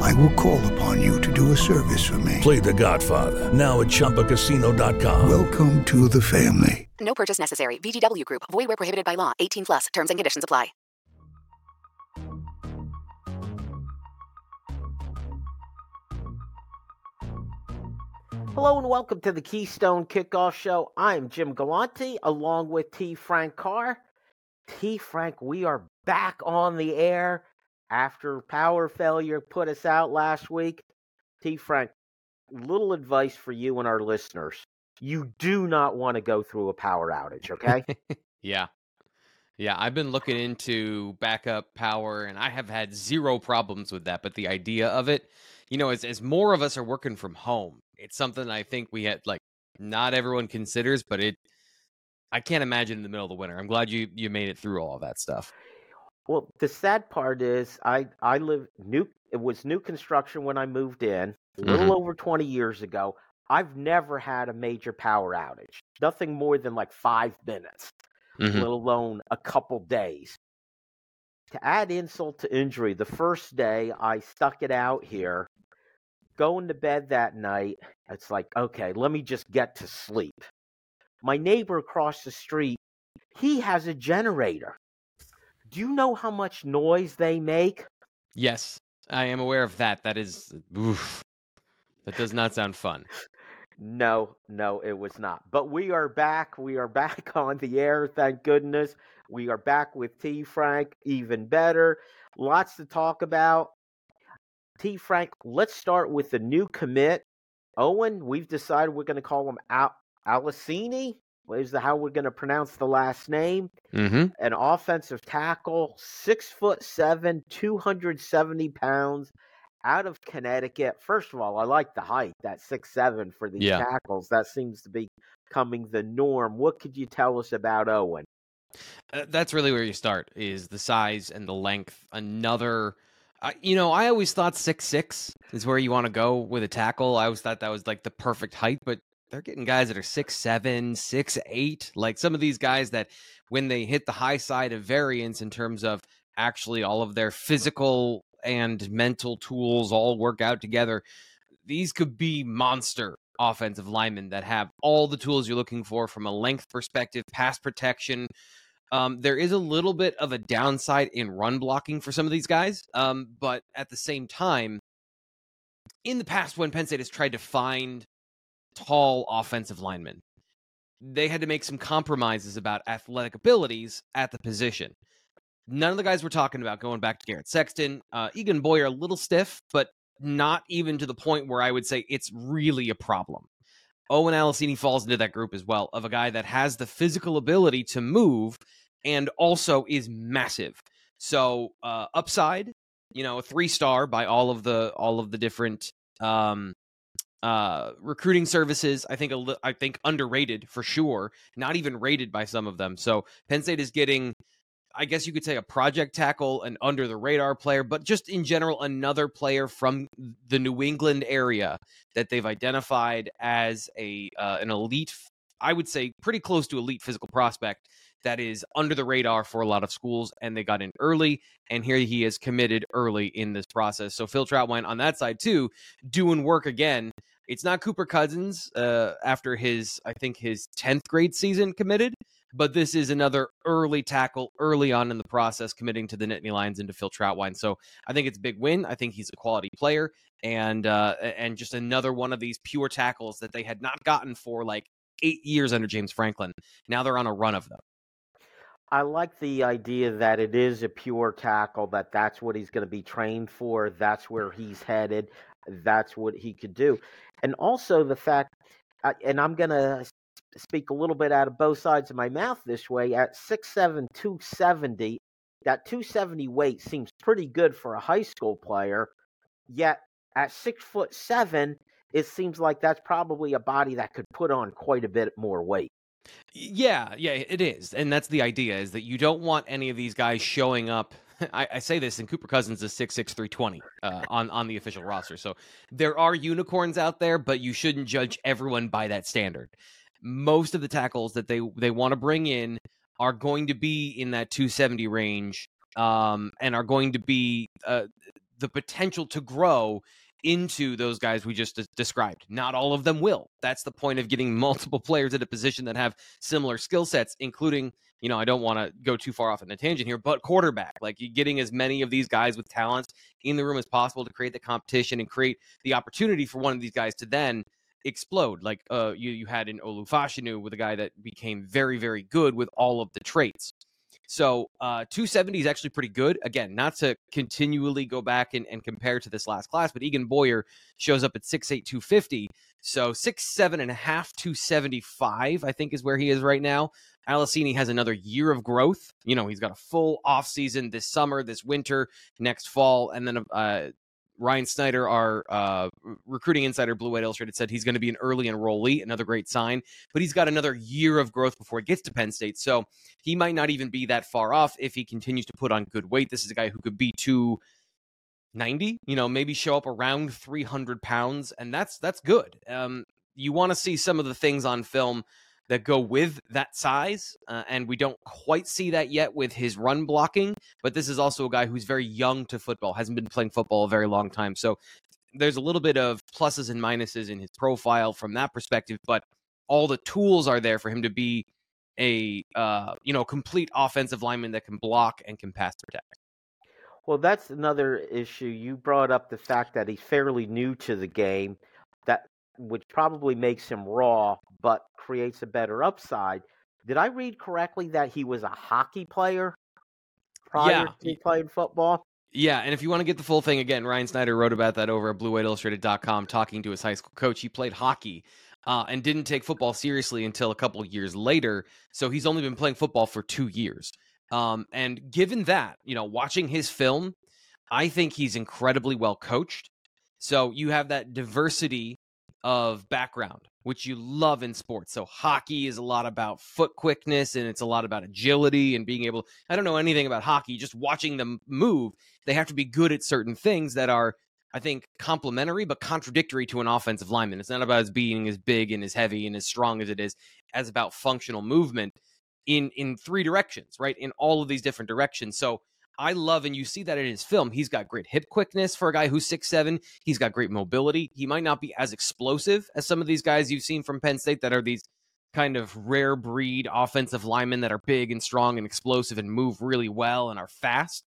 I will call upon you to do a service for me. Play The Godfather now at ChumbaCasino.com. Welcome to the family. No purchase necessary. VGW Group. Void where prohibited by law. 18 plus. Terms and conditions apply. Hello and welcome to the Keystone Kickoff Show. I'm Jim Galante along with T. Frank Carr. T. Frank, we are back on the air after power failure put us out last week. T. Frank, little advice for you and our listeners. You do not want to go through a power outage, okay? yeah. Yeah, I've been looking into backup power and I have had zero problems with that. But the idea of it, you know, as, as more of us are working from home, it's something I think we had like not everyone considers, but it I can't imagine in the middle of the winter. I'm glad you you made it through all of that stuff. Well, the sad part is I I live new it was new construction when I moved in, a little Mhm. over 20 years ago. I've never had a major power outage. Nothing more than like 5 minutes, Mhm. let alone a couple days. To add insult to injury, the first day I stuck it out here, going to bed that night, it's like, okay, let me just get to sleep. My neighbor across the street, he has a generator. Do you know how much noise they make? Yes, I am aware of that. That is oof. That does not sound fun. No, no, it was not. But we are back. We are back on the air, thank goodness. We are back with T Frank, even better. Lots to talk about. T Frank, let's start with the new commit. Owen, we've decided we're going to call him Al- Aliciene. Is the how we're going to pronounce the last name? Mm-hmm. An offensive tackle, six foot seven, two hundred seventy pounds, out of Connecticut. First of all, I like the height, that six seven for these Yeah. tackles. That seems to be becoming the norm. What could you tell us about Owen? Uh, that's really where you start is the size and the length. Another, uh, you know, I always thought six six is where you want to go with a tackle. I always thought that was like the perfect height, but they're getting guys that are six seven, six eight. Like some of these guys that when they hit the high side of variance in terms of actually all of their physical and mental tools all work out together, these could be monster offensive linemen that have all the tools you're looking for from a length perspective, pass protection. Um, there is a little bit of a downside in run blocking for some of these guys, um, but at the same time, in the past, when Penn State has tried to find tall offensive linemen, they had to make some compromises about athletic abilities at the position. None of the guys we're talking about going back to Garrett Sexton, uh, Egan Boyer, a little stiff, but not even to the point where I would say it's really a problem. Owen Aliciene falls into that group as well of a guy that has the physical ability to move and also is massive. So uh, upside, you know, a three star by all of the all of the different um, uh, recruiting services. I think a li- I think underrated for sure. Not even rated by some of them. So Penn State is getting. I guess you could say a project tackle, an under the radar player, but just in general, another player from the New England area that they've identified as a uh, an elite, I would say pretty close to elite physical prospect that is under the radar for a lot of schools, and they got in early, and here he is committed early in this process. So Phil Trautwein on that side too, doing work again. It's not Cooper Cousins uh, after his, I think his tenth grade season committed, but this is another early tackle early on in the process, committing to the Nittany Lions and to Phil Trautwein. So I think it's a big win. I think he's a quality player, and uh, and just another one of these pure tackles that they had not gotten for like eight years under James Franklin. Now they're on a run of them. I like the idea that it is a pure tackle, that that's what he's going to be trained for, that's where he's headed, that's what he could do. And also the fact, uh, and I'm going to speak a little bit out of both sides of my mouth this way, at 6'7, 270, that 270 weight seems pretty good for a high school player, yet at six foot seven, it seems like that's probably a body that could put on quite a bit more weight. Yeah, yeah, it is. And that's the idea is that you don't want any of these guys showing up. I, I say this, and Cooper Cousins is 6'6, 320 uh, on, on the official roster. So there are unicorns out there, but you shouldn't judge everyone by that standard. Most of the tackles that they, they want to bring in are going to be in that 270 range um, and are going to be uh, the potential to grow into those guys we just described. Not all of them will. That's the point of getting multiple players at a position that have similar skill sets, including, you know, I don't want to go too far off in a tangent here, but quarterback. Like getting as many of these guys with talents in the room as possible to create the competition and create the opportunity for one of these guys to then explode. Like uh, you you had in Olu Fashanu with a guy that became very very good with all of the traits. So uh, 270 is actually pretty good. Again, not to continually go back and, and compare to this last class, but Egan Boyer shows up at 6'8, 250. So six, seven and a half, 275, I think is where he is right now. Aliciene has another year of growth. You know, he's got a full off season this summer, this winter, next fall, and then uh, Ryan Snyder, our uh, recruiting insider, Blue White Illustrated, said he's going to be an early enrollee, another great sign. But he's got another year of growth before he gets to Penn State, so he might not even be that far off if he continues to put on good weight. This is a guy who could be 290, you know, maybe show up around 300 pounds, and that's that's good. Um, you want to see some of the things on film that go with that size. Uh, and we don't quite see that yet with his run blocking. But this is also a guy who's very young to football, hasn't been playing football a very long time. So there's a little bit of pluses and minuses in his profile from that perspective. But all the tools are there for him to be a uh, you know complete offensive lineman that can block and can pass protect. Well, that's another issue. You brought up the fact that he's fairly new to the game, that which probably makes him raw, but creates a better upside. Did I read correctly that he was a hockey player prior yeah. to playing football? Yeah, and if you want to get the full thing again, Ryan Snyder wrote about that over at BlueWhiteIllustrated.com, talking to his high school coach. He played hockey uh, and didn't take football seriously until a couple years later. So he's only been playing football for two years. Um, and given that, you know, watching his film, I think he's incredibly well coached. So you have that diversity of background, which you love in sports. So hockey is a lot about foot quickness and it's a lot about agility and being able I don't know anything about hockey, just watching them move, they have to be good at certain things that are I think complementary but contradictory to an offensive lineman. It's not about as being as big and as heavy and as strong as it is as about functional movement in in three directions, right? In all of these different directions. So I love, and you see that in his film. He's got great hip quickness for a guy who's six seven. He's got great mobility. He might not be as explosive as some of these guys you've seen from Penn State that are these kind of rare breed offensive linemen that are big and strong and explosive and move really well and are fast.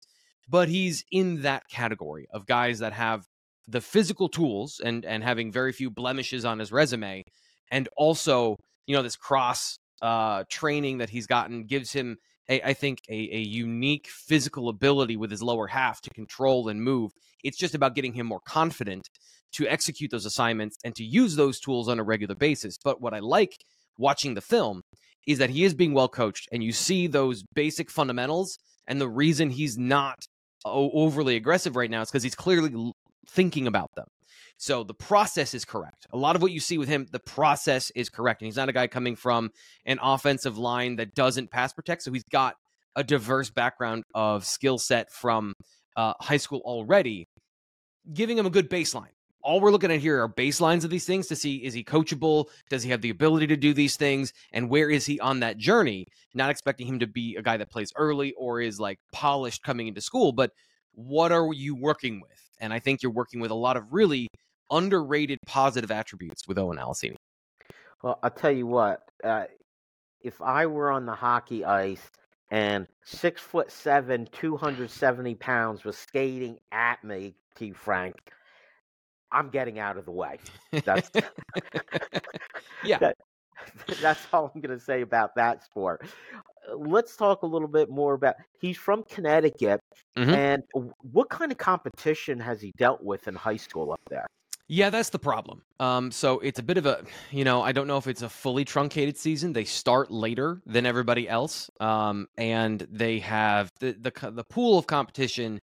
But he's in that category of guys that have the physical tools and and having very few blemishes on his resume, and also you know this cross uh, training that he's gotten gives him a, I think, a, a unique physical ability with his lower half to control and move. It's just about getting him more confident to execute those assignments and to use those tools on a regular basis. But what I like watching the film is that he is being well coached and you see those basic fundamentals. And the reason he's not overly aggressive right now is because he's clearly thinking about them. So the process is correct. A lot of what you see with him, the process is correct. And he's not a guy coming from an offensive line that doesn't pass protect. So he's got a diverse background of skill set from uh, high school already, giving him a good baseline. All we're looking at here are baselines of these things to see is he coachable? Does he have the ability to do these things? And where is he on that journey? Not expecting him to be a guy that plays early or is like polished coming into school, but what are you working with? And I think you're working with a lot of really underrated positive attributes with Owen Aliciene. Well, I'll tell you what. Uh, if I were on the hockey ice and six foot seven, two hundred seventy pounds was skating at me, T. Frank, I'm getting out of the way. That's yeah. That, that's all I'm going to say about that sport. Let's talk a little bit more about. He's from Connecticut, mm-hmm. and what kind of competition has he dealt with in high school up there? Yeah, that's the problem. Um, so it's a bit of a, you know, I don't know if it's a fully truncated season. They start later than everybody else, um, and they have the, the the pool of competition.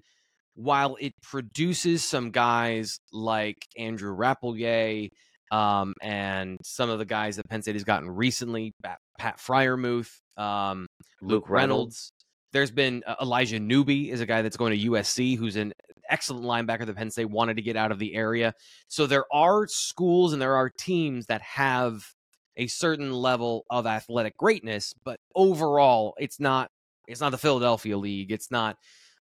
While it produces some guys like Andrew Rappleyea, Um, and some of the guys that Penn State has gotten recently, Pat, Pat um, Luke, Luke Reynolds. Reynolds. There's been uh, Elijah Newby is a guy that's going to USC, who's an excellent linebacker that Penn State wanted to get out of the area. So there are schools and there are teams that have a certain level of athletic greatness, but overall, it's not it's not the Philadelphia League. It's not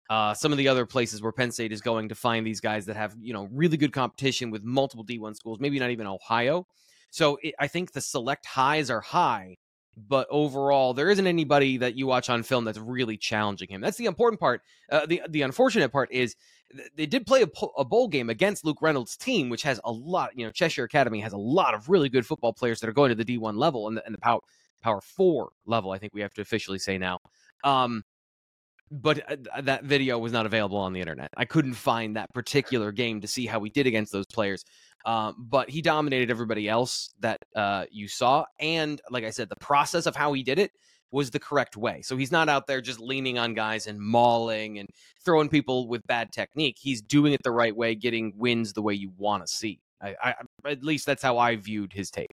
uh, some of the other places where Penn State is going to find these guys that have you know really good competition with multiple D1 schools. Maybe not even Ohio. So it, I think the select highs are high, but overall, there isn't anybody that you watch on film that's really challenging him. That's the important part. Uh, the the unfortunate part is th- they did play a, po- a bowl game against Luke Reynolds' team, which has a lot. You know, Cheshire Academy has a lot of really good football players that are going to the D1 level and the, and the power power four level. I think we have to officially say now. Um, but uh, that video was not available on the internet. I couldn't find that particular game to see how he did against those players. Um, but he dominated everybody else that uh, you saw. And like I said, the process of how he did it was the correct way. So he's not out there just leaning on guys and mauling and throwing people with bad technique. He's doing it the right way, getting wins the way you want to see. I, I, at least that's how I viewed his tape.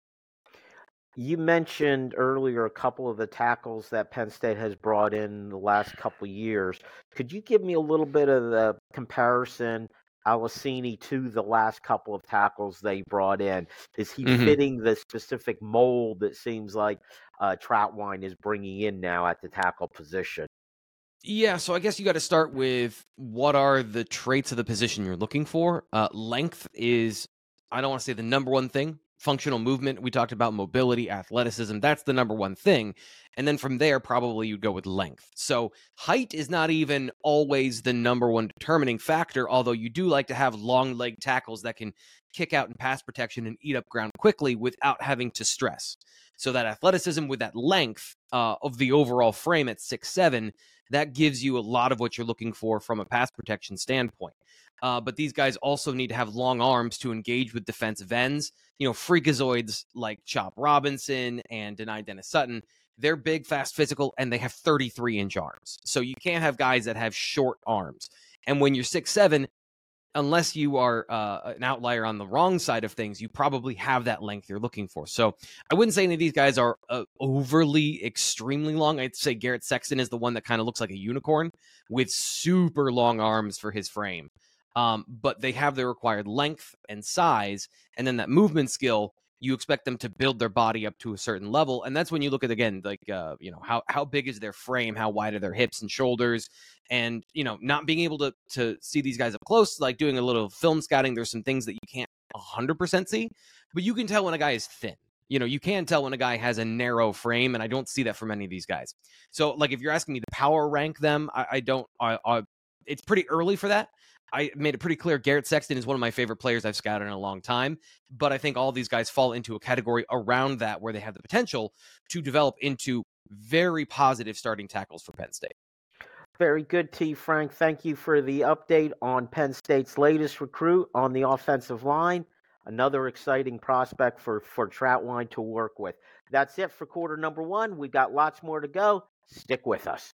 You mentioned earlier a couple of the tackles that Penn State has brought in the last couple years. Could you give me a little bit of the comparison Aliciene to the last couple of tackles they brought in? Is he Mhm. fitting the specific mold that seems like uh, Trautwein is bringing in now at the tackle position? Yeah, so I guess you got to start with what are the traits of the position you're looking for. Uh, length is, I don't want to say the number one thing. Functional movement, we talked about mobility, athleticism. That's the number one thing. And then from there, probably you'd go with length. So height is not even always the number one determining factor, although you do like to have long leg tackles that can kick out and pass protection and eat up ground quickly without having to stress. So that athleticism with that length uh, of the overall frame at six seven that gives you a lot of what you're looking for from a pass protection standpoint. Uh, but these guys also need to have long arms to engage with defensive ends. You know, freakazoids like Chop Robinson and Dani Dennis Sutton, they're big, fast, physical, and they have 33 inch arms. So you can't have guys that have short arms. And when you're six seven, unless you are uh, an outlier on the wrong side of things, you probably have that length you're looking for. So I wouldn't say any of these guys are uh, overly extremely long. I'd say Garrett Sexton is the one that kind of looks like a unicorn with super long arms for his frame. Um, but they have the required length and size, and then that movement skill. You expect them to build their body up to a certain level, and that's when you look at again, like uh, you know, how how big is their frame, how wide are their hips and shoulders, and you know, not being able to to see these guys up close, like doing a little film scouting. There's some things that you can't 100% see, but you can tell when a guy is thin. You know, you can tell when a guy has a narrow frame, and I don't see that from any of these guys. So, like, if you're asking me to power rank them, I, I don't. I, I, it's pretty early for that. I made it pretty clear Garrett Sexton is one of my favorite players I've scouted in a long time, but I think all these guys fall into a category around that where they have the potential to develop into very positive starting tackles for Penn State. Very good, T. Frank. Thank you for the update on Penn State's latest recruit on the offensive line. Another exciting prospect for, for Trautwein to work with. That's it for quarter number one. We've got lots more to go. Stick with us.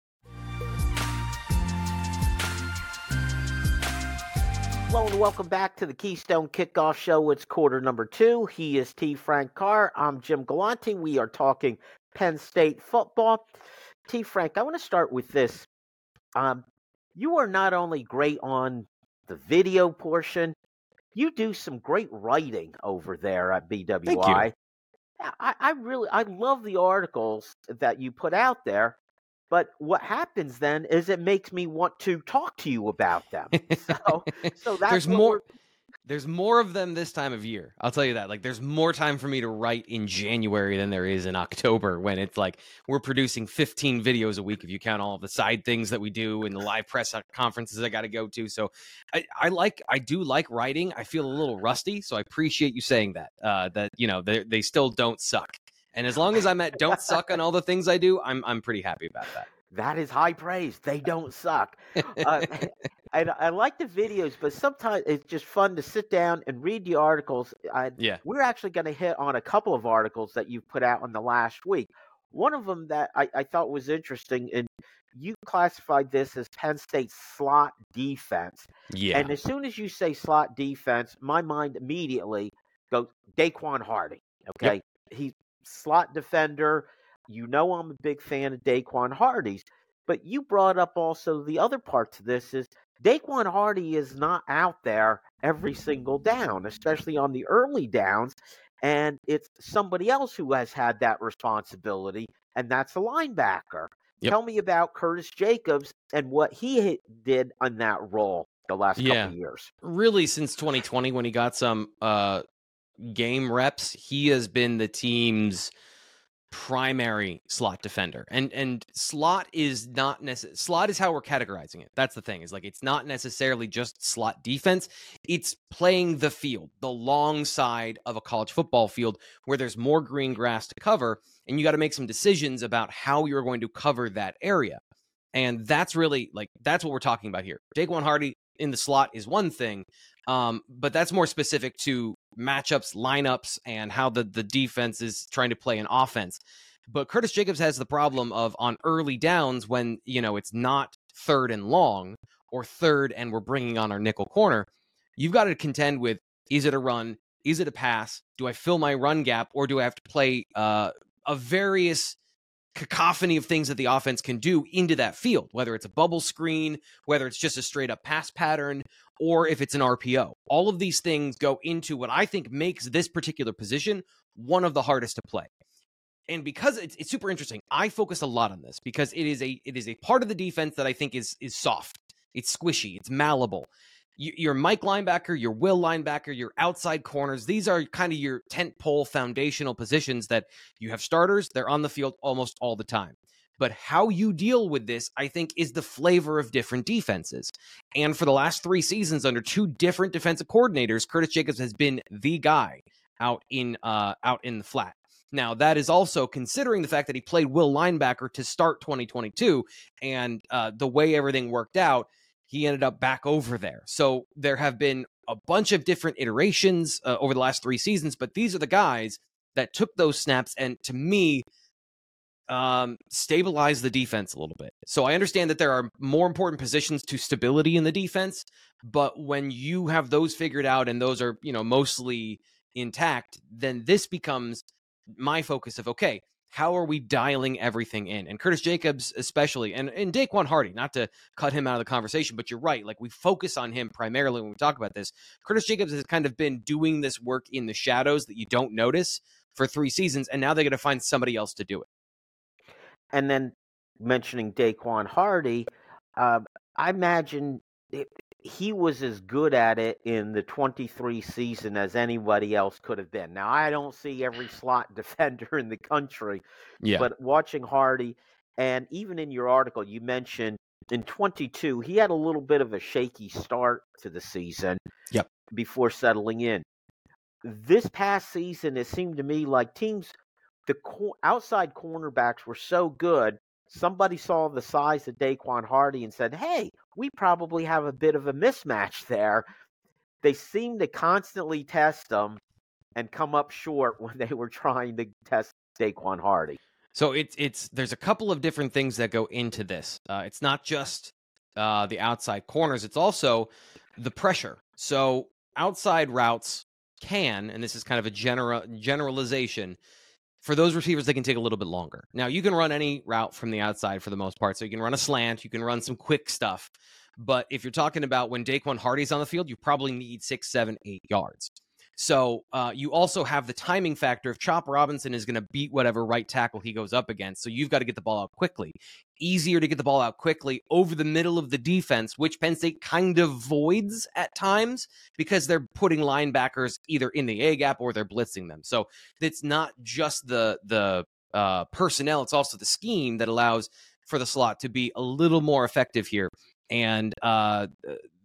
Hello and welcome back to the Keystone Kickoff Show. It's quarter number two. He is T. Frank Carr. I'm Jim Galante. We are talking Penn State football. T. Frank, I want to start with this. Um, you are not only great on the video portion, you do some great writing over there at BWI. I, I really I love the articles that you put out there. But what happens then is it makes me want to talk to you about them. So, so that's there's more. there's more of them this time of year. I'll tell you that. Like, there's more time for me to write in January than there is in October when it's like we're producing 15 videos a week if you count all the side things that we do and the live press conferences I got to go to. So, I, I, like, I do like writing. I feel a little rusty, so I appreciate you saying that. Uh, that you know they they still don't suck. And as long as I'm at don't suck on all the things I do, I'm I'm pretty happy about that. That is high praise. They don't suck. Uh, I, I like the videos, but sometimes it's just fun to sit down and read the articles. I, yeah. We're actually going to hit on a couple of articles that you've put out in the last week. One of them that I, I thought was interesting, and you classified this as Penn State's slot defense. Yeah. And as soon as you say slot defense, my mind immediately goes Daequan Hardy. Okay. Yep. He's slot defender. You know I'm a big fan of Daequan Hardy's. But you brought up also the other part to this is Daequan Hardy is not out there every single down, especially on the early downs. And it's somebody else who has had that responsibility, and that's a linebacker. Yep. Tell me about Curtis Jacobs and what he did on that role the last Yeah. couple of years. Really, since 2020, when he got some uh, game reps, he has been the team's primary slot defender. And and slot is not necessarily slot is how we're categorizing it. That's the thing. Is like it's not necessarily just slot defense. It's playing the field, the long side of a college football field where there's more green grass to cover and you got to make some decisions about how you're going to cover that area. And that's really like that's what we're talking about here. Daequan Hardy in the slot is one thing, um, but that's more specific to matchups, lineups, and how the the defense is trying to play an offense. But Curtis Jacobs has the problem of on early downs when you know it's not third and long or third and we're bringing on our nickel corner. You've got to contend with: is it a run? Is it a pass? Do I fill my run gap, or do I have to play uh, a various cacophony of things that the offense can do into that field, whether it's a bubble screen, whether it's just a straight up pass pattern, or if it's an RPO. All of these things go into what I think makes this particular position one of the hardest to play. And because it's, it's super interesting, I focus a lot on this because it is a it is a part of the defense that I think is is soft. It's squishy. It's malleable. You, your Mike linebacker, your Will linebacker, your outside corners. These are kind of your tent pole foundational positions that you have starters. They're on the field almost all the time. But how you deal with this, I think, is the flavor of different defenses. And for the last three seasons, under two different defensive coordinators, Curtis Jacobs has been the guy out in uh, out in the flat. Now, that is also considering the fact that he played Will linebacker to start 2022, and uh, the way everything worked out, he ended up back over there. So there have been a bunch of different iterations uh, over the last three seasons, but these are the guys that took those snaps and, to me, um, stabilize the defense a little bit. So I understand that there are more important positions to stability in the defense, but when you have those figured out and those are, you know, mostly intact, then this becomes my focus of okay, how are we dialing everything in? And Curtis Jacobs, especially, and, and Daequan Hardy, not to cut him out of the conversation, but you're right. Like we focus on him primarily when we talk about this. Curtis Jacobs has kind of been doing this work in the shadows that you don't notice for three seasons, and now they're going to find somebody else to do it. And then mentioning Daequan Hardy, um, I imagine he was as good at it in the 23 season as anybody else could have been. Now, I don't see every slot defender in the country, Yeah. but watching Hardy, and even in your article, you mentioned in 22, he had a little bit of a shaky start to the season Yep. before settling in. This past season, it seemed to me like teams, the outside cornerbacks were so good. Somebody saw the size of Daequan Hardy and said, "Hey, we probably have a bit of a mismatch there." They seem to constantly test them and come up short when they were trying to test Daequan Hardy. So it's it's there's a couple of different things that go into this. Uh, it's not just uh, the outside corners; it's also the pressure. So outside routes can, and this is kind of a general generalization, for those receivers they can take a little bit longer. Now you can run any route from the outside for the most part. So you can run a slant, you can run some quick stuff. But if you're talking about when Daequan Hardy's on the field, you probably need six, seven, eight yards. So uh, you also have the timing factor If Chop Robinson is going to beat whatever right tackle he goes up against. So you've got to get the ball out quickly. Easier to get the ball out quickly over the middle of the defense, which Penn State kind of voids at times because they're putting linebackers either in the A gap or they're blitzing them. So it's not just the the uh, personnel; it's also the scheme that allows for the slot to be a little more effective here. And uh,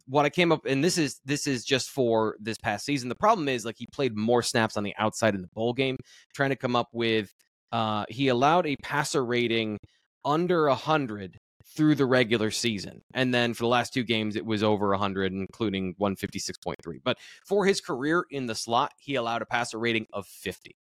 what I came up and this is this is just for this past season. The problem is like he played more snaps on the outside in the bowl game, trying to come up with uh he allowed a passer rating under 100 through the regular season. And then for the last two games it was over 100 including 156.3. But for his career in the slot, he allowed a passer rating of 50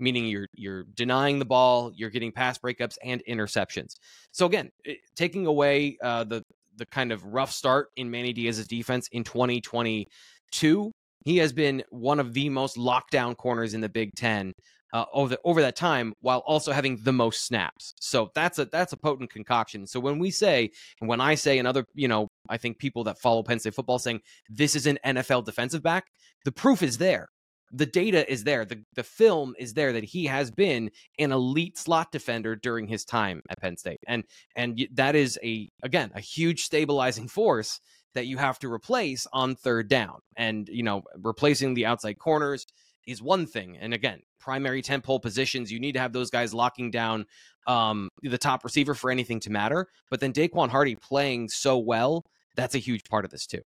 meaning you're you're denying the ball, you're getting pass breakups and interceptions. So again, eh, taking away uh, the the kind of rough start in Manny Diaz's defense in 2022, he has been one of the most lockdown corners in the Big Ten uh, over the, over that time, while also having the most snaps. So that's a that's a potent concoction. So when we say, and when I say, and other you know, I think people that follow Penn State football saying this is an NFL defensive back, the proof is there the data is there. The the film is there that he has been an elite slot defender during his time at Penn State. And and that is a again, a huge stabilizing force that you have to replace on third down. And you know, replacing the outside corners is one thing. And again, primary temple positions, you need to have those guys locking down um, the top receiver for anything to matter. But then Daequan Hardy playing so well, that's a huge part of this too.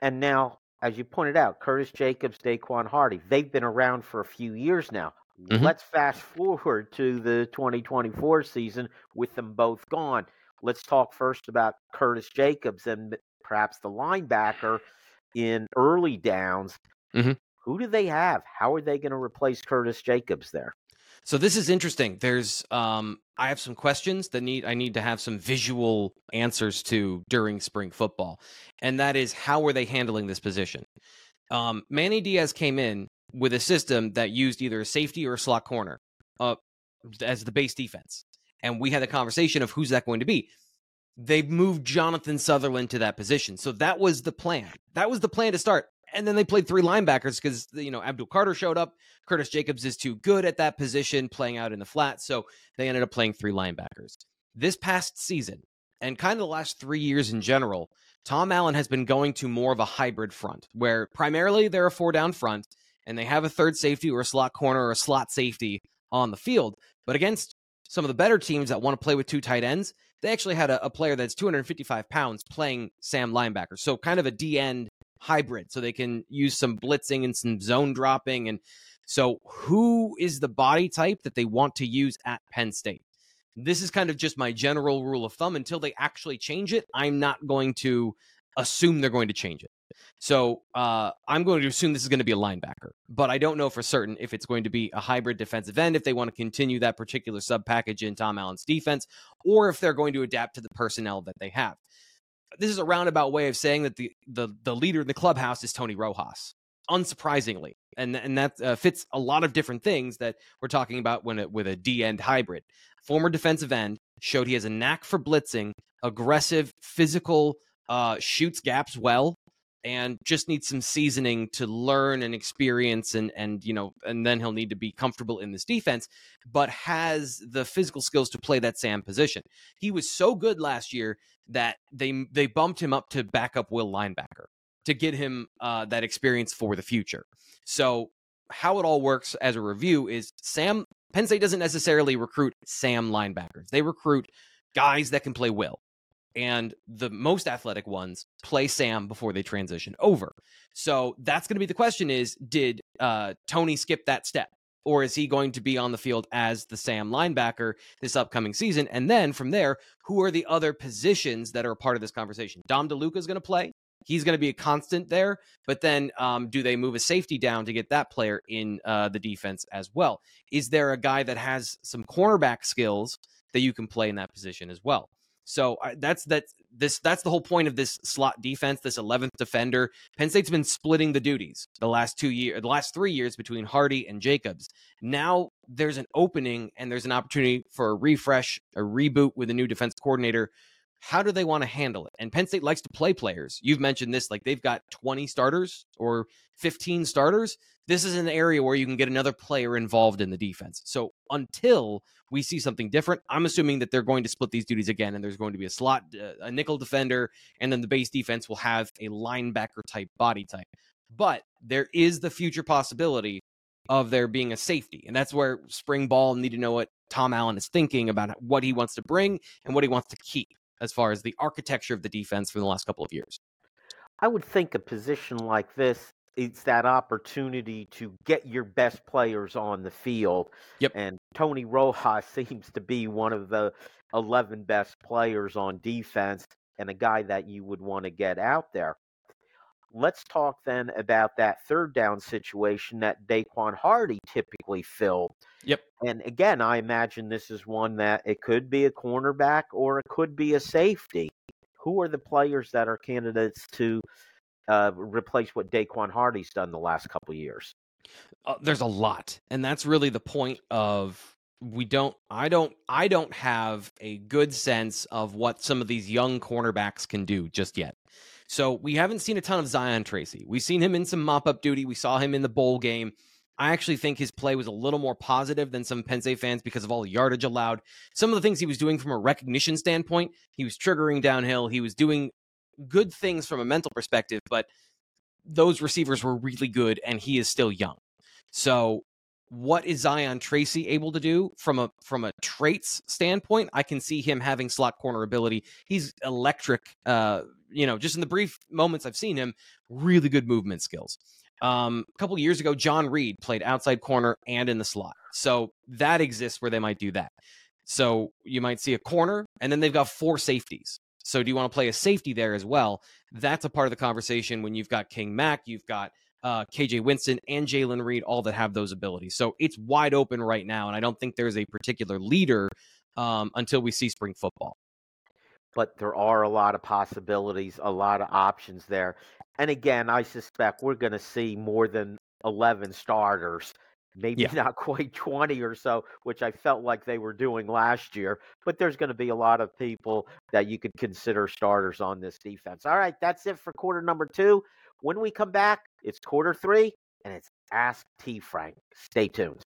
And now as you pointed out, Curtis Jacobs, Daequan Hardy, they've been around for a few years now. Mm-hmm. Let's fast forward to the 2024 season with them both gone. Let's talk first about Curtis Jacobs and perhaps the linebacker in early downs. Mm-hmm. Who do they have? How are they going to replace Curtis Jacobs there? So this is interesting. There's um I have some questions that need I need to have some visual answers to during spring football. And that is how are they handling this position? Um Manny Diaz came in with a system that used either a safety or a slot corner uh as the base defense. And we had a conversation of who's that going to be. They moved Jonathan Sutherland to that position. So that was the plan. That was the plan to start and then they played three linebackers because you know Abdul Carter showed up. Curtis Jacobs is too good at that position, playing out in the flat, so they ended up playing three linebackers. This past season, and kind of the last three years in general, Tom Allen has been going to more of a hybrid front, where primarily they're a four down front, and they have a third safety or a slot corner or a slot safety on the field. But against some of the better teams that want to play with two tight ends, they actually had a, a player that's 255 pounds playing Sam linebacker. So kind of a D end hybrid so they can use some blitzing and some zone dropping. And so, who is the body type that they want to use at Penn State? This is kind of just my general rule of thumb. Until they actually change it, I'm not going to assume they're going to change it. So uh, I'm going to assume this is going to be a linebacker, but I don't know for certain if it's going to be a hybrid defensive end, if they want to continue that particular sub package in Tom Allen's defense, or if they're going to adapt to the personnel that they have this is a roundabout way of saying that the the the leader in the clubhouse is Tony Rojas. Unsurprisingly, and and that uh, fits a lot of different things that we're talking about when it, with a D end hybrid. Former defensive end showed he has a knack for blitzing, aggressive, physical, uh, shoots gaps well, and just needs some seasoning to learn and experience and and you know and then he'll need to be comfortable in this defense but has the physical skills to play that sam position he was so good last year that they they bumped him up to backup will linebacker to get him uh, that experience for the future. So how it all works as a review is Sam Penn State doesn't necessarily recruit Sam linebackers. They recruit guys that can play will. And the most athletic ones play Sam before they transition over. So that's going to be the question is did uh, Tony skip that step? Or is he going to be on the field as the Sam linebacker this upcoming season? And then from there, who are the other positions that are part of this conversation? Dom DeLuca is going to play. He's going to be a constant there. But then, um, do they move a safety down to get that player in uh, the defense as well? Is there a guy that has some cornerback skills that you can play in that position as well? So uh, that's that this that's the whole point of this slot defense, this 11th defender. Penn State's been splitting the duties the last two years, the last three years between Hardy and Jacobs. Now there's an opening and there's an opportunity for a refresh, a reboot with a new defense coordinator how do they want to handle it? And Penn State likes to play players. You've mentioned this, like they've got 20 starters or 15 starters. This is an area where you can get another player involved in the defense. So until we see something different, I'm assuming that they're going to split these duties again, and there's going to be a slot, uh, a nickel defender, and then the base defense will have a linebacker type body type. But there is the future possibility of there being a safety. And that's where spring ball need to know what Tom Allen is thinking about what he wants to bring and what he wants to keep as far as the architecture of the defense for the last couple of years. I would think a position like this it's that opportunity to get your best players on the field. Yep. And Tony Rojas seems to be one of the 11 best players on defense and a guy that you would want to get out there. Let's talk then about that third down situation that Daequan Hardy typically filled. Yep. And again, I imagine this is one that it could be a cornerback or it could be a safety. Who are the players that are candidates to uh, replace what Daequan Hardy's done the last couple years? Uh, there's a lot, and that's really the point of we don't i don't i don't have a good sense of what some of these young cornerbacks can do just yet so we haven't seen a ton of Zion Tracy. We've seen him in some mop up duty. We saw him in the bowl game. I actually think his play was a little more positive than some Penn State fans because of all the yardage allowed. Some of the things he was doing from a recognition standpoint, he was triggering downhill. He was doing good things from a mental perspective, but those receivers were really good, and he is still young. So what is Zion Tracy able to do from a from a traits standpoint? I can see him having slot corner ability. He's electric uh, you know, just in the brief moments I've seen him, really good movement skills. Um, a couple years ago, John Reed played outside corner and in the slot. So that exists where they might do that. So you might see a corner, and then they've got four safeties. So do you want to play a safety there as well? That's a part of the conversation when you've got King Mack, you've got uh, KJ Winston, and Jaylen Reed, all that have those abilities. So it's wide open right now, and I don't think there's a particular leader um, until we see spring football but there are a lot of possibilities, a lot of options there. And again, I suspect we're going to see more than 11 starters, maybe yeah. not quite 20 or so, which I felt like they were doing last year. But there's going to be a lot of people that you could consider starters on this defense. All right, that's it for quarter number two. When we come back, it's quarter three, and it's Ask T. Frank. Stay tuned.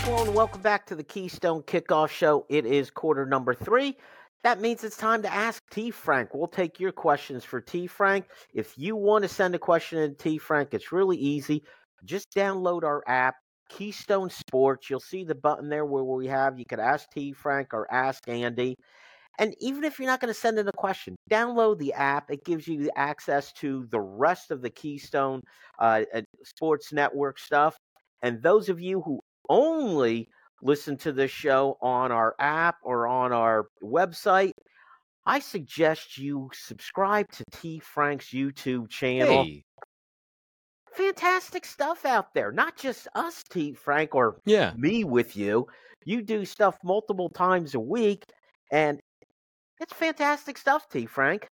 Hello and welcome back to the Keystone Kickoff Show. It is quarter number three. That means it's time to ask T Frank. We'll take your questions for T Frank. If you want to send a question to T Frank, it's really easy. Just download our app, Keystone Sports. You'll see the button there where we have you could ask T Frank or ask Andy. And even if you're not going to send in a question, download the app. It gives you access to the rest of the Keystone uh, Sports Network stuff. And those of you who only listen to this show on our app or on our website, I suggest you subscribe to T Frank's YouTube channel. Hey. Fantastic stuff out there. Not just us, T Frank, or yeah. me with you. You do stuff multiple times a week, and it's fantastic stuff, T Frank.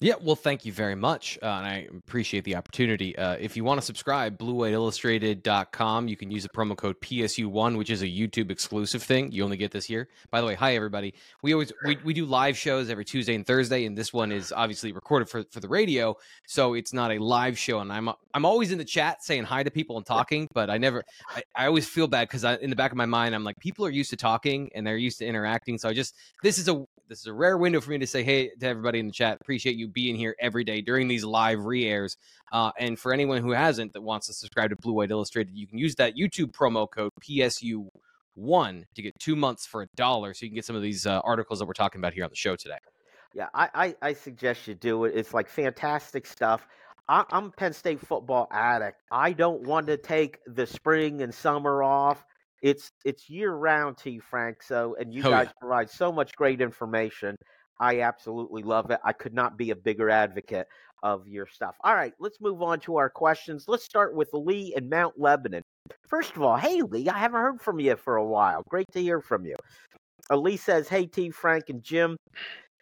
Yeah, well, thank you very much. Uh, and I appreciate the opportunity. Uh, if you want to subscribe, bluewhiteillustrated.com, you can use the promo code PSU1, which is a YouTube exclusive thing. You only get this here. By the way, hi, everybody. We always we, we do live shows every Tuesday and Thursday, and this one is obviously recorded for, for the radio. So it's not a live show. And I'm I'm always in the chat saying hi to people and talking, but I never, I, I always feel bad because in the back of my mind, I'm like, people are used to talking and they're used to interacting. So I just, this is a, this is a rare window for me to say hey to everybody in the chat. Appreciate you being here every day during these live re-airs. Uh, and for anyone who hasn't that wants to subscribe to Blue White Illustrated, you can use that YouTube promo code PSU one to get two months for a dollar, so you can get some of these uh, articles that we're talking about here on the show today. Yeah, I, I, I suggest you do it. It's like fantastic stuff. I, I'm a Penn State football addict. I don't want to take the spring and summer off it's it's year round, T Frank. So, and you oh, guys yeah. provide so much great information. I absolutely love it. I could not be a bigger advocate of your stuff. All right, let's move on to our questions. Let's start with Lee in Mount Lebanon. First of all, hey Lee, I haven't heard from you for a while. Great to hear from you. Uh, Lee says, "Hey T Frank and Jim,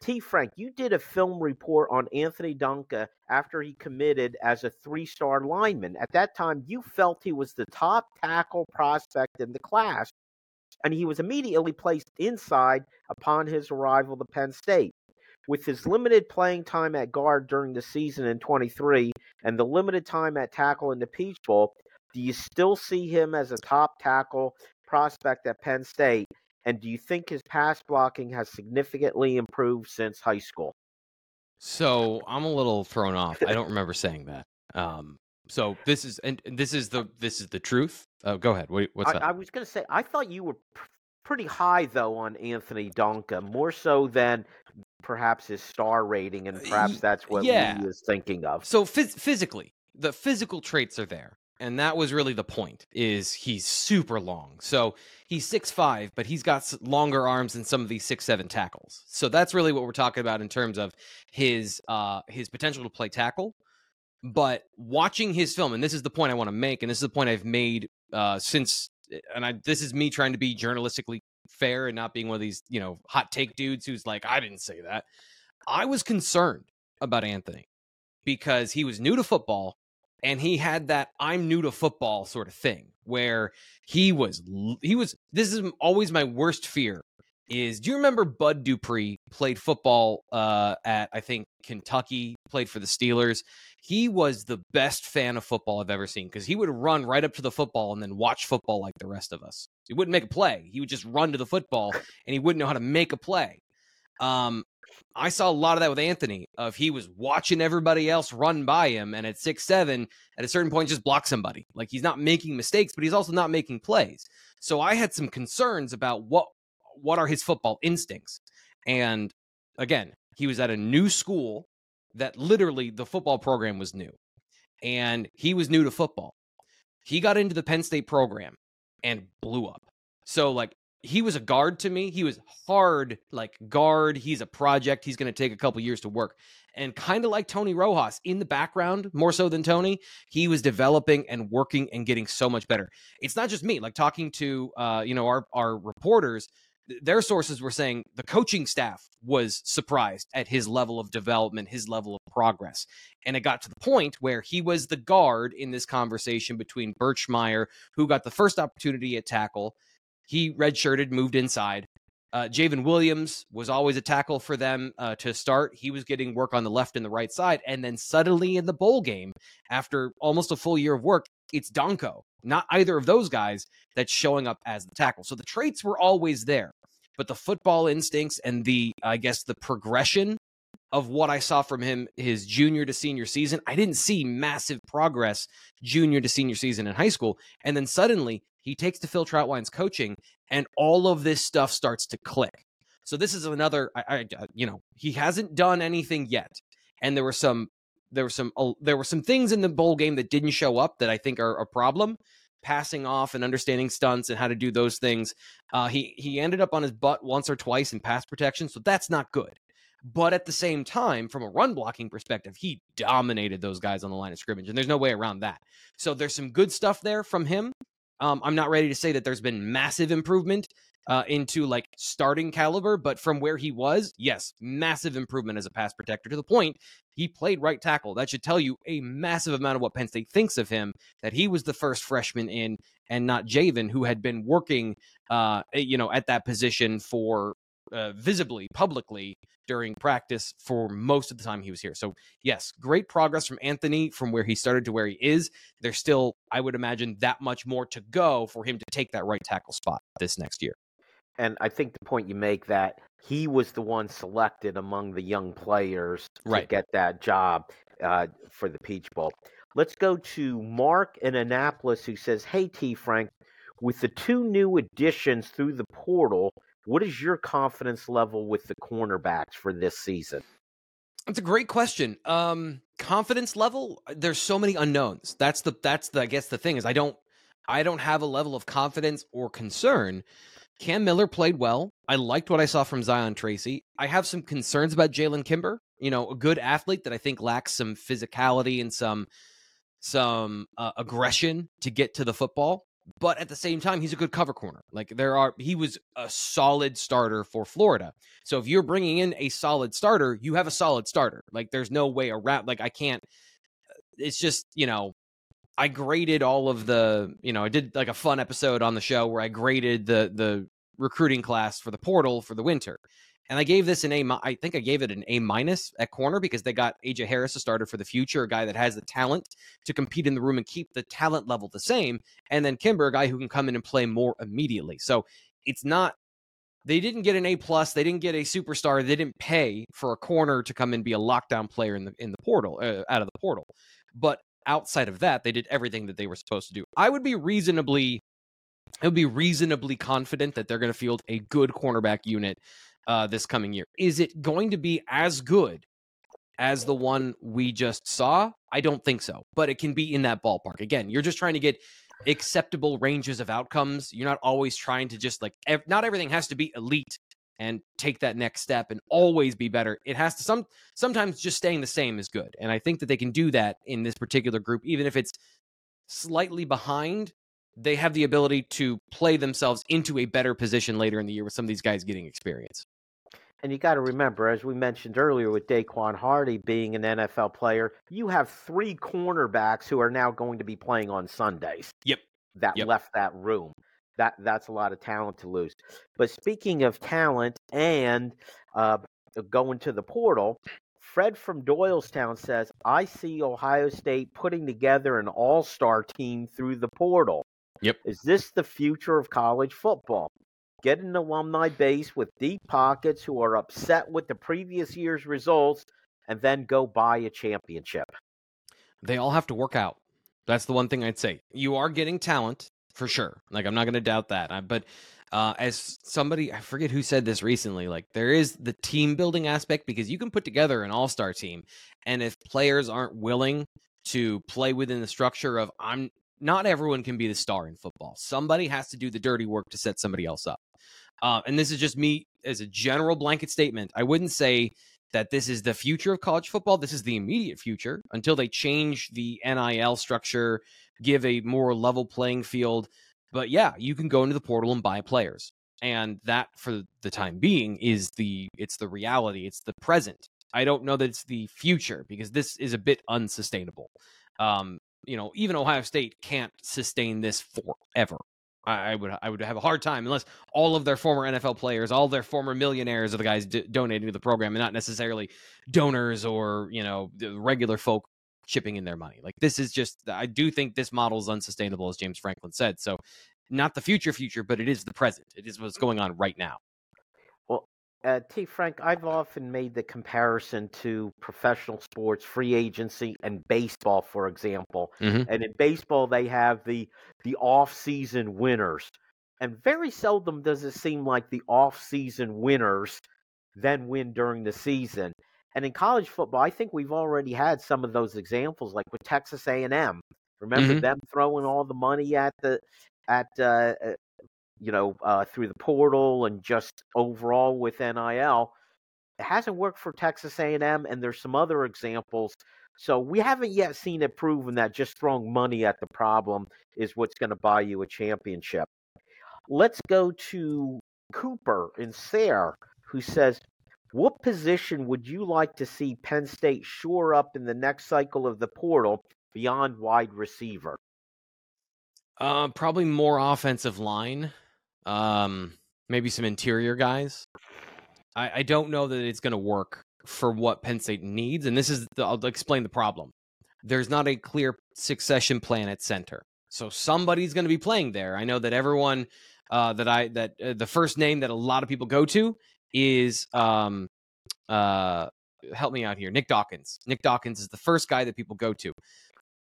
T. Frank, you did a film report on Anthony Donkoh after he committed as a three star lineman. At that time, you felt he was the top tackle prospect in the class. And he was immediately placed inside upon his arrival to Penn State. With his limited playing time at guard during the season in 23 and the limited time at tackle in the Peach Bowl, do you still see him as a top tackle prospect at Penn State? And do you think his pass blocking has significantly improved since high school? So I'm a little thrown off. I don't remember saying that. Um, so this is and this is the this is the truth. Uh, go ahead. What, what's I, that? I was going to say I thought you were pr- pretty high though on Anthony Donkoh, more so than perhaps his star rating, and perhaps that's what yeah. Lee is thinking of. So phys- physically, the physical traits are there. And that was really the point is he's super long. So he's six five, but he's got longer arms than some of these six seven tackles. So that's really what we're talking about in terms of his uh his potential to play tackle. But watching his film, and this is the point I want to make, and this is the point I've made uh since and I this is me trying to be journalistically fair and not being one of these, you know, hot take dudes who's like, I didn't say that. I was concerned about Anthony because he was new to football and he had that I'm new to football sort of thing where he was he was this is always my worst fear is do you remember Bud Dupree played football uh at I think Kentucky played for the Steelers he was the best fan of football I've ever seen because he would run right up to the football and then watch football like the rest of us he wouldn't make a play he would just run to the football and he wouldn't know how to make a play um I saw a lot of that with Anthony. Of he was watching everybody else run by him, and at six seven, at a certain point, just block somebody. Like he's not making mistakes, but he's also not making plays. So I had some concerns about what what are his football instincts. And again, he was at a new school that literally the football program was new, and he was new to football. He got into the Penn State program and blew up. So like he was a guard to me. He was hard, like guard. He's a project. He's going to take a couple years to work. And kind of like Tony Rojas in the background, more so than Tony, he was developing and working and getting so much better. It's not just me. Like talking to, uh, you know, our our reporters, their sources were saying the coaching staff was surprised at his level of development, his level of progress. And it got to the point where he was the guard in this conversation between Birchmeier, who got the first opportunity at tackle, he redshirted, moved inside. Uh, J'ven Williams was always a tackle for them uh, to start. He was getting work on the left and the right side. And then suddenly in the bowl game, after almost a full year of work, it's Donkoh, not either of those guys, that's showing up as the tackle. So the traits were always there. But the football instincts and the, I guess, the progression of what I saw from him his junior to senior season, I didn't see massive progress junior to senior season in high school. And then suddenly he takes to Phil Trautwein's coaching, and all of this stuff starts to click. So this is another, I, I uh, you know, he hasn't done anything yet, and there were some, there were some, uh, there were some things in the bowl game that didn't show up that I think are a problem. Passing off and understanding stunts and how to do those things. Uh, he he ended up on his butt once or twice in pass protection, so that's not good. But at the same time, from a run blocking perspective, he dominated those guys on the line of scrimmage, and there's no way around that. So there's some good stuff there from him. Um, I'm not ready to say that there's been massive improvement uh, into like starting caliber, but from where he was, yes, massive improvement as a pass protector to the point he played right tackle. That should tell you a massive amount of what Penn State thinks of him. That he was the first freshman in, and not J'ven, who had been working, uh, you know, at that position for uh, visibly, publicly during practice for most of the time he was here. So, yes, great progress from Anthony from where he started to where he is. There's still, I would imagine, that much more to go for him to take that right tackle spot this next year. And I think the point you make that he was the one selected among the young players to Right. get that job uh, for the Peach Bowl. Let's go to Mark in Annapolis who says, Hey, T. Frank, with the two new additions through the portal, what is your confidence level with the cornerbacks for this season? It's a great question. Um, confidence level. There's so many unknowns. That's the that's the I guess the thing is I don't I don't have a level of confidence or concern. Cam Miller played well. I liked what I saw from Zion Tracy. I have some concerns about Jalen Kimber. You know, a good athlete that I think lacks some physicality and some some uh, aggression to get to the football. But at the same time, he's a good cover corner. Like there are, he was a solid starter for Florida. So if you're bringing in a solid starter, you have a solid starter. Like there's no way around. Like I can't. Uh, it's just you know, I graded all of the, you know, I did like a fun episode on the show where I graded the the recruiting class for the portal for the winter. And I gave this an A. I think I gave it an A minus at corner because they got AJ Harris, a starter for the future, a guy that has the talent to compete in the room and keep the talent level the same. And then Kimber, a guy who can come in and play more immediately. So it's not. They didn't get an A plus. They didn't get a superstar. They didn't pay for a corner to come and be a lockdown player in the in the portal uh, out of the portal. But outside of that, they did everything that they were supposed to do. I would be reasonably I would be reasonably confident that they're going to field a good cornerback unit uh, this coming year. Is it going to be as good as the one we just saw? I don't think so, but it can be in that ballpark. Again, you're just trying to get acceptable ranges of outcomes. You're not always trying to just like, ev- not everything has to be elite and take that next step and always be better. It has to some sometimes just staying the same is good. And I think that they can do that in this particular group even if it's slightly behind, they have the ability to play themselves into a better position later in the year with some of these guys getting experience. And you got to remember, as we mentioned earlier, with Daequan Hardy being an NFL player, you have three cornerbacks who are now going to be playing on Sundays. Yep. That Yep. left that room. That that's a lot of talent to lose. But speaking of talent and uh, going to the portal, Fred from Doylestown says, "I see Ohio State putting together an all-star team through the portal. Yep. Is this the future of college football? Get an alumni base with deep pockets who are upset with the previous year's results and then go buy a championship. They all have to work out. That's the one thing I'd say. You are getting talent for sure. Like I'm not going to doubt that. I, but uh, as somebody, I forget who said this recently. Like there is the team building aspect because you can put together an all star team, and if players aren't willing to play within the structure of I'm not everyone can be the star in football. Somebody has to do the dirty work to set somebody else up. Uh, and this is just me as a general blanket statement. I wouldn't say that this is the future of college football. This is the immediate future until they change the NIL structure, give a more level playing field. But yeah, you can go into the portal and buy players. And that for the time being is the it's the reality, it's the present. I don't know that it's the future because this is a bit unsustainable. Um, you know, even Ohio State can't sustain this forever. I, I would I would have a hard time unless all of their former NFL players, all their former millionaires are the guys d- donating to the program, and not necessarily donors or you know the regular folk chipping in their money. Like this is just I do think this model is unsustainable, as James Franklin said. So not the future future, but it is the present. It is what's going on right now. Uh, T. Frank, I've often made the comparison to professional sports, free agency, and baseball, for example. Mhm. And in baseball, they have the the off-season winners, and very seldom does it seem like the off-season winners then win during the season. And in college football, I think we've already had some of those examples, like with Texas A&M. Remember Mhm. them throwing all the money at the at uh, uh, you know uh, through the portal and just overall with NIL. It hasn't worked for Texas A&M, and there's some other examples. So we haven't yet seen it proven that just throwing money at the problem is what's going to buy you a championship. Let's go to Cooper and Sayre, who says, "What position would you like to see Penn State shore up in the next cycle of the portal beyond wide receiver?" Uh, probably more offensive line. Um, maybe some interior guys. I, I don't know that it's going to work for what Penn State needs, and this is the, I'll explain the problem. There's not a clear succession plan at center, so somebody's going to be playing there. I know that everyone uh, that I that uh, the first name that a lot of people go to is um uh help me out here Nick Dawkins. Nick Dawkins is the first guy that people go to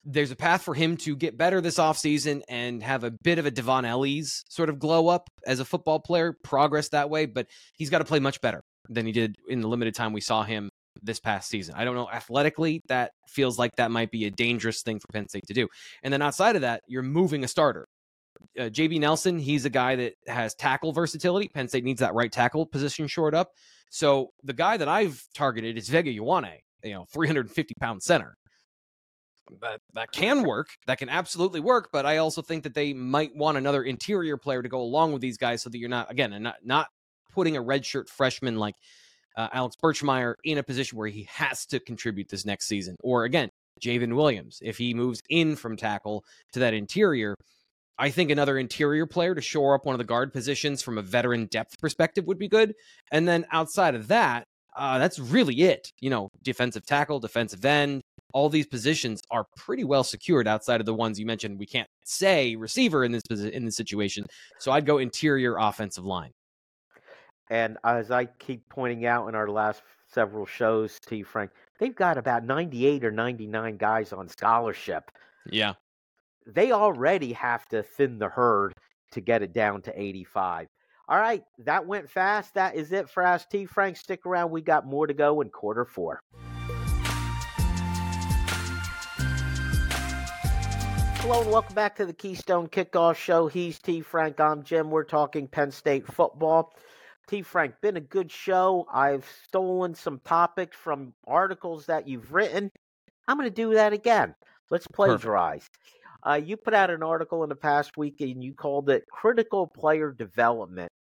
there's a path for him to get better this offseason and have a bit of a Dvon Ellies sort of glow up as a football player, progress that way, but he's got to play much better than he did in the limited time we saw him this past season. I don't know athletically that feels like that might be a dangerous thing for Penn State to do. And then outside of that, you're moving a starter. Uh, JB Nelson, he's a guy that has tackle versatility. Penn State needs that right tackle position shored up. So the guy that I've targeted is Vega Ioane, you know, 350 pound center that that can work. That can absolutely work. But I also think that they might want another interior player to go along with these guys, so that you're not again not not putting a redshirt freshman like uh, Alex Birchmeier in a position where he has to contribute this next season, or again J'ven Williams. If he moves in from tackle to that interior, I think another interior player to shore up one of the guard positions from a veteran depth perspective would be good. And then outside of that, uh, that's really it. You know, defensive tackle, defensive end, all these positions are pretty well secured outside of the ones you mentioned. We can't say receiver in this in this situation, so I'd go interior offensive line. And as I keep pointing out in our last several shows, T. Frank, they've got about 98 or 99 guys on scholarship. Yeah. They already have to thin the herd to get it down to 85. All right, that went fast. That is it for us, T. Frank. Stick around. We got more to go in quarter four. Hello and welcome back to the Keystone Kickoff Show. He's T. Frank. I'm Jim. We're talking Penn State football. T. Frank, been a good show. I've stolen some topics from articles that you've written. I'm going to do that again. Let's plagiarize. Uh, you put out an article in the past week and you called it Critical Player Development.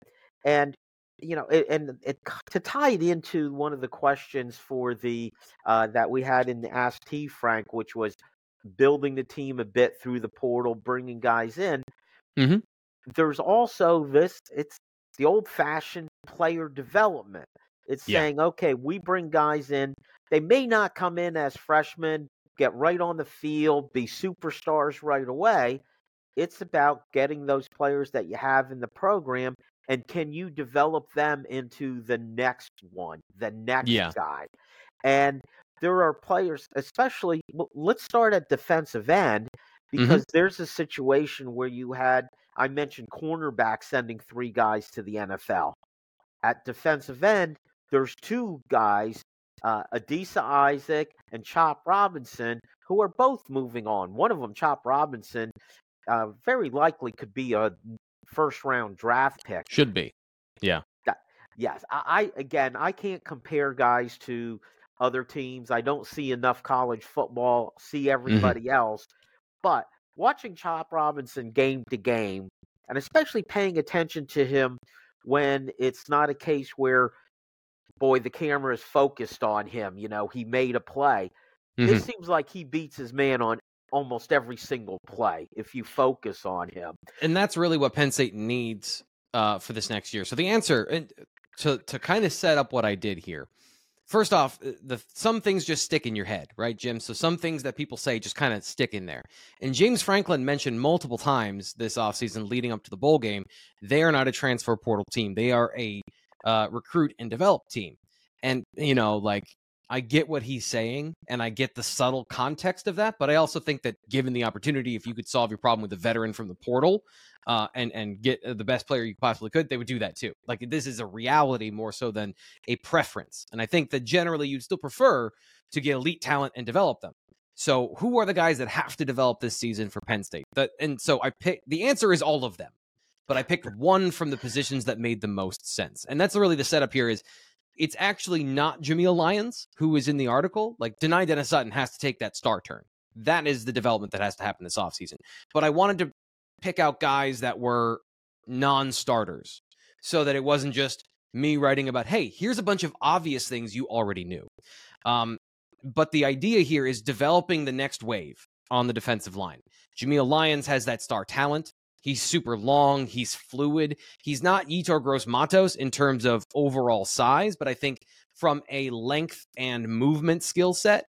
And you know, it, and it, to tie it into one of the questions for the uh, that we had in the Ask T Frank, which was building the team a bit through the portal, bringing guys in. Mm-hmm. There's also this, it's the old fashioned player development. It's Yeah. saying, okay, we bring guys in. They may not come in as freshmen, get right on the field, be superstars right away. It's about getting those players that you have in the program and can you develop them into the next one, the next Yeah. guy. And there are players, especially, let's start at defensive end because there's a situation where you had, I mentioned cornerback sending three guys to the NFL. At defensive end, there's two guys, uh, Adisa Isaac and Chop Robinson, who are both moving on. One of them, Chop Robinson, uh, very likely could be a first round draft pick. Should be. Yeah. Yes, I, I again, I can't compare guys to other teams. I don't see enough college football, see everybody else, but watching Chop Robinson game to game, and especially paying attention to him when it's not a case where, boy, the camera is focused on him. You know, he made a play. Mhm. It seems like he beats his man on almost every single play if you focus on him. and that's really what Penn State needs uh, for this next year. So the answer, and to to kind of set up what I did here. First off, uh, the some things just stick in your head, right, Jim? So some things that people say just kind of stick in there. And James Franklin mentioned multiple times this offseason leading up to the bowl game, they are not a transfer portal team. They are a uh, recruit and develop team. And you know, like I get what he's saying and I get the subtle context of that, but I also think that given the opportunity, if you could solve your problem with a veteran from the portal uh, and and get uh, the best player you possibly could, they would do that too. Like this is a reality more so than a preference, and I think that generally you'd still prefer to get elite talent and develop them. So who are the guys that have to develop this season for Penn State? That and so I picked the answer is all of them, but I picked one from the positions that made the most sense, and that's really the setup here. Is it's actually not Jameial Lyons who is in the article. Like Dani Dennis Sutton has to take that star turn. That is the development that has to happen this offseason. But I wanted to pick out guys that were non-starters so that it wasn't just me writing about, hey, here's a bunch of obvious things you already knew. Um, but the idea here is developing the next wave on the defensive line. Jameial Lyons has that star talent. He's super long. He's fluid. He's not Yetur Gross Matos in terms of overall size, but I think from a length and movement skill set,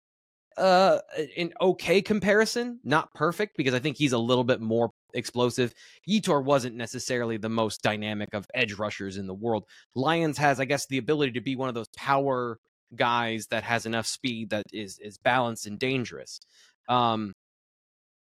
uh, an okay comparison. Not perfect because I think he's a little bit more explosive. Yetur wasn't necessarily the most dynamic of edge rushers in the world. Lyons has, I guess, the ability to be one of those power guys that has enough speed that is is balanced and dangerous. Um,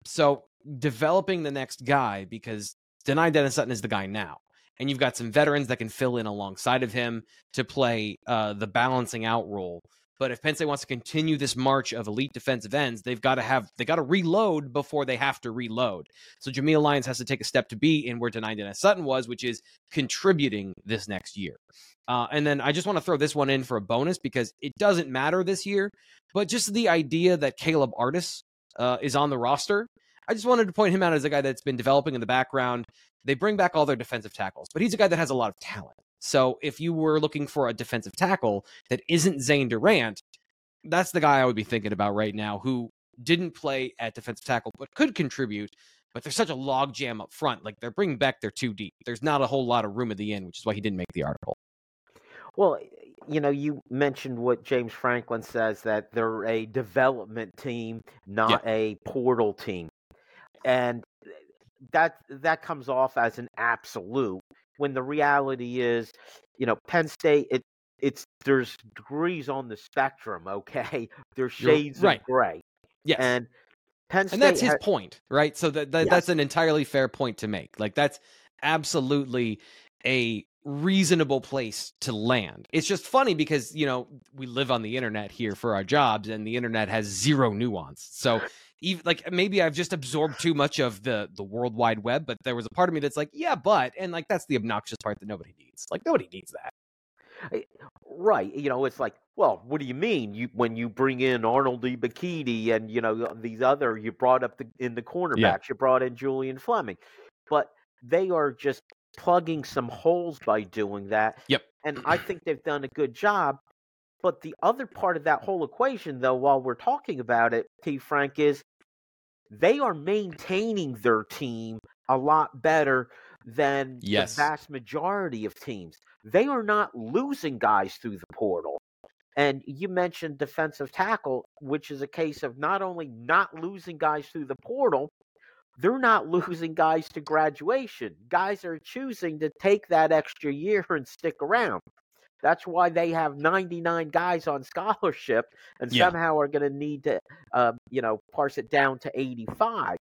so developing the next guy because Dani Dennis Sutton is the guy now. And you've got some veterans that can fill in alongside of him to play uh, the balancing out role. But if Penn State wants to continue this march of elite defensive ends, they've got to have they got to reload before they have to reload. So Jameial Lyons has to take a step to be in where Dani Dennis Sutton was, which is contributing this next year. Uh, and then I just want to throw this one in for a bonus because it doesn't matter this year, but just the idea that Caleb Artis uh, is on the roster I just wanted to point him out as a guy that's been developing in the background. They bring back all their defensive tackles, but he's a guy that has a lot of talent. So if you were looking for a defensive tackle that isn't Zane Durant, that's the guy I would be thinking about right now, who didn't play at defensive tackle, but could contribute. But there's such a logjam up front. Like they're bringing back their two deep. There's not a whole lot of room at the end, which is why he didn't make the article. Well, you know, you mentioned what James Franklin says that they're a development team, not yeah. a portal team. And eh, that that comes off as an absolute when the reality is, you know, Penn State it it's there's degrees on the spectrum, okay? There's shades right. of gray. Yes. And Penn State And that's his ha- point, right? So that, that yes. that's an entirely fair point to make. Like that's absolutely a reasonable place to land. It's just funny because, you know, we live on the internet here for our jobs and the internet has zero nuance. So even like maybe I've just absorbed too much of the the world wide web, but there was a part of me that's like, yeah, but and like that's the obnoxious part that nobody needs. Like nobody needs that. Right. You know, it's like, well, what do you mean? You when you bring in Arnold Ebiketie and you know these other, you brought up the in the cornerbacks, yeah. you brought in Julian Fleming, but they are just plugging some holes by doing that. Yep. And I think they've done a good job. But the other part of that whole equation, though, while we're talking about it, T. Frank, is they are maintaining their team a lot better than yes. the vast majority of teams. They are not losing guys through the portal. And you mentioned defensive tackle, which is a case of not only not losing guys through the portal, they're not losing guys to graduation. Guys are choosing to take that extra year and stick around. That's why they have 99 guys on scholarship and yeah. somehow are going to need to, uh, you know, parse it down to 85.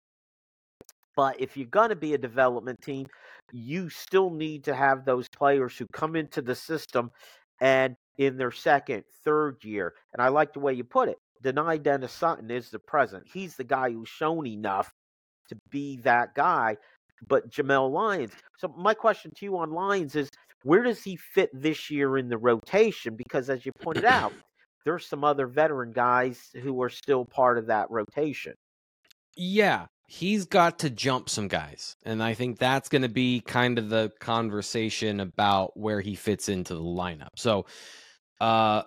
But if you're going to be a development team, you still need to have those players who come into the system and in their second, third year. And I like the way you put it. Dani Dennis Sutton is the present. He's the guy who's shown enough to be that guy. But Jameial Lyons. So my question to you on Lyons is where does he fit this year in the rotation? Because as you pointed out, there's some other veteran guys who are still part of that rotation. Yeah, he's got to jump some guys. And I think that's going to be kind of the conversation about where he fits into the lineup. So, uh,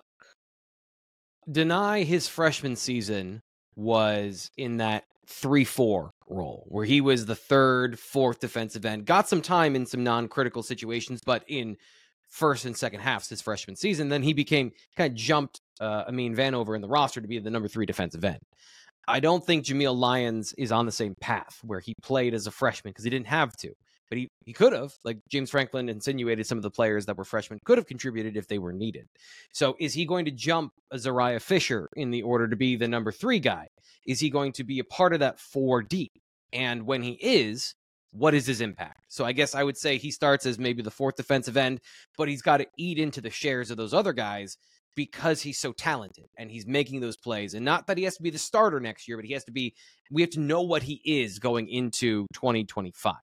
Dani his freshman season was in that 3 4 role where he was the third, fourth defensive end. Got some time in some non critical situations, but in first and second halves his freshman season, then he became kind of jumped uh, Amin Vanover in the roster to be the number three defensive end. I don't think Jameial Lyons is on the same path where he played as a freshman because he didn't have to, but he, he could have. Like James Franklin insinuated, some of the players that were freshmen could have contributed if they were needed. So is he going to jump a Zuriah Fisher in the order to be the number three guy? Is he going to be a part of that four deep? And when he is, what is his impact? So I guess I would say he starts as maybe the fourth defensive end, but he's got to eat into the shares of those other guys because he's so talented and he's making those plays. And not that he has to be the starter next year, but he has to be, we have to know what he is going into 2025.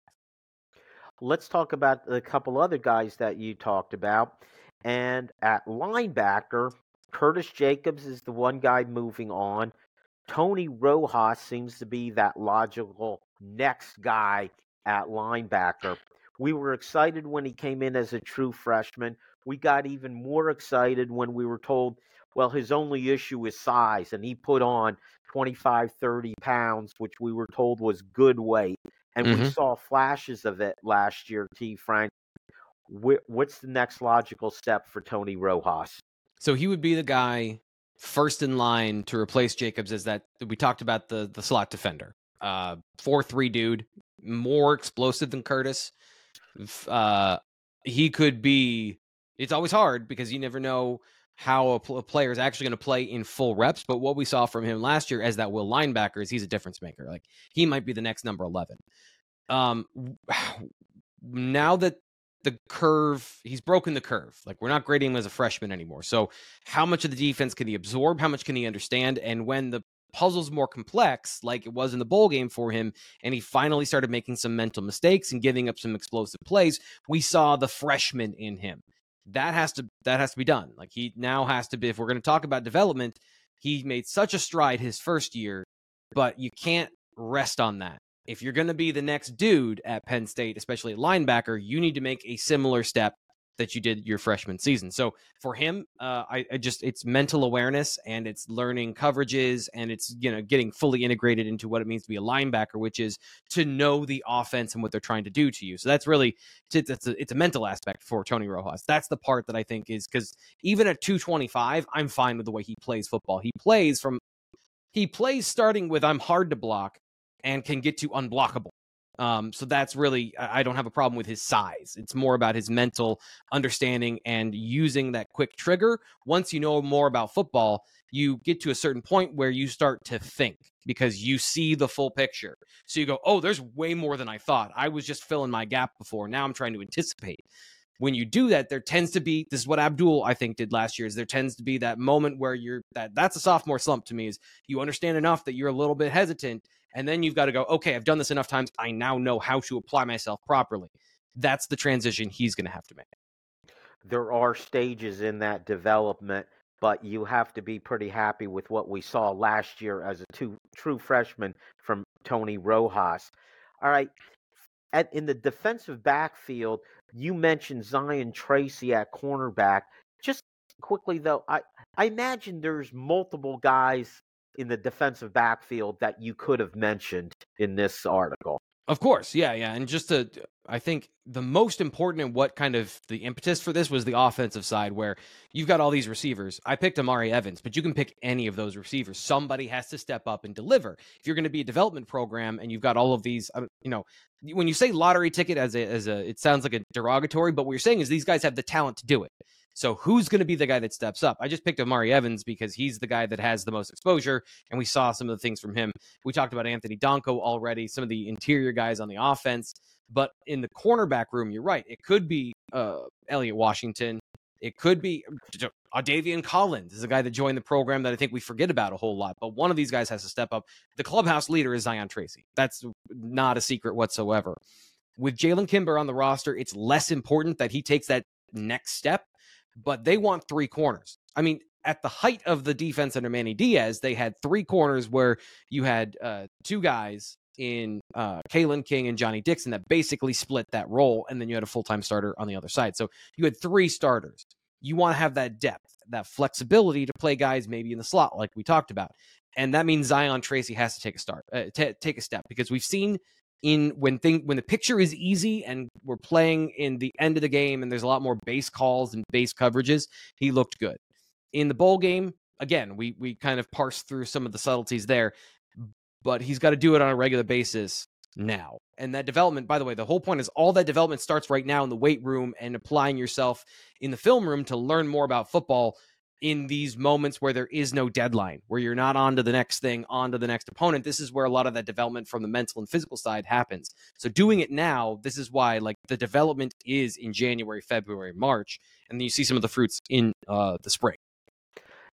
Let's talk about a couple other guys that you talked about. And at linebacker, Curtis Jacobs is the one guy moving on. Tony Rojas seems to be that logical next guy at linebacker. We were excited when he came in as a true freshman. We got even more excited when we were told, well, his only issue is size, and he put on 25, 30 pounds, which we were told was good weight. And mm-hmm. we saw flashes of it last year, T. Frank. What's the next logical step for Tony Rojas? So he would be the guy first in line to replace Jacobs as that we talked about the the slot defender. Uh, four three dude, more explosive than Curtis. Uh, he could be. It's always hard because you never know how a, pl- a player is actually going to play in full reps. But what we saw from him last year as that will linebacker is he's a difference maker. Like he might be the next number eleven. Um, now that the curve he's broken the curve like we're not grading him as a freshman anymore so how much of the defense can he absorb how much can he understand and when the puzzle's more complex like it was in the bowl game for him and he finally started making some mental mistakes and giving up some explosive plays we saw the freshman in him that has to that has to be done. Like he now has to be if we're going to talk about development he made such a stride his first year but you can't rest on that. If you're going to be the next dude at Penn State, especially linebacker, you need to make a similar step that you did your freshman season. So for him, uh, I, I, just it's mental awareness and it's learning coverages and it's you know getting fully integrated into what it means to be a linebacker, which is to know the offense and what they're trying to do to you. So that's really it's, a, it's a mental aspect for Tony Rojas. That's the part that I think is because even at 225, I'm fine with the way he plays football. He plays from he plays starting with I'm hard to block and can get to unblockable. Um, so that's really, I don't have a problem with his size. It's more about his mental understanding and using that quick trigger. Once you know more about football, you get to a certain point where you start to think because you see the full picture. So you go, oh, there's way more than I thought. I was just filling my gap before. Now I'm trying to anticipate. When you do that, there tends to be this is what Abdul I think did last year. Is there tends to be that moment where you're that that's a sophomore slump to me. Is you understand enough that you're a little bit hesitant and then you've got to go, okay, I've done this enough times. I now know how to apply myself properly. That's the transition he's going to have to make. There are stages in that development, but you have to be pretty happy with what we saw last year as a two, true freshman from Tony Rojas. All right. At, in the defensive backfield, you mentioned Zion Tracy at cornerback. Just quickly, though, I, I imagine there's multiple guys in the defensive backfield that you could have mentioned in this article. Of course, yeah, yeah, and just to, I think the most important and what kind of the impetus for this was the offensive side, where you've got all these receivers. I picked Amari Evans, but you can pick any of those receivers. Somebody has to step up and deliver. If you're going to be a development program and you've got all of these, uh, you know, when you say lottery ticket as a as a, it sounds like a derogatory, but what you're saying is these guys have the talent to do it. So who's going to be the guy that steps up? I just picked Amari Evans because he's the guy that has the most exposure, and we saw some of the things from him. We talked about Anthony Donkoh already, some of the interior guys on the offense, but in the cornerback room, you're right. It could be uh, Elliot Washington. It could be Audavion Collins is a guy that joined the program that I think we forget about a whole lot. But one of these guys has to step up. The clubhouse leader is Zion Tracy. That's not a secret whatsoever. With Jalen Kimber on the roster, it's less important that he takes that next step but they want three corners. I mean, at the height of the defense under Manny Diaz, they had three corners where you had uh, two guys in uh, Kalen King and Johnny Dixon that basically split that role, and then you had a full time starter on the other side. So you had three starters. You want to have that depth, that flexibility to play guys maybe in the slot, like we talked about, and that means Zion Tracy has to take a start, uh, t- take a step because we've seen in when thing when the picture is easy and we're playing in the end of the game and there's a lot more base calls and base coverages, he looked good. In the bowl game, again, we we kind of parsed through some of the subtleties there, but he's got to do it on a regular basis now. And that development, by the way, the whole point is all that development starts right now in the weight room and applying yourself in the film room to learn more about football in these moments where there is no deadline, where you're not on to the next thing, on to the next opponent. This is where a lot of that development from the mental and physical side happens. So doing it now, this is why like the development is in January, February, March, and then you see some of the fruits in uh, the spring.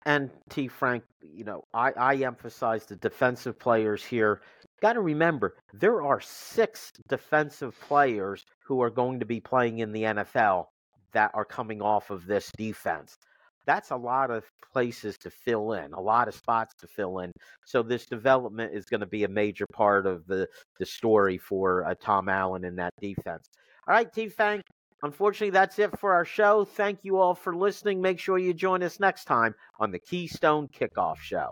And T. Frank, you know, I, I emphasize the defensive players here. Got to remember, there are six defensive players who are going to be playing in the NFL that are coming off of this defense that's a lot of places to fill in, a lot of spots to fill in. So this development is going to be a major part of the the story for uh, Tom Allen in that defense. All right, T Frank. Unfortunately, that's it for our show. Thank you all for listening. Make sure you join us next time on the Keystone Kickoff Show.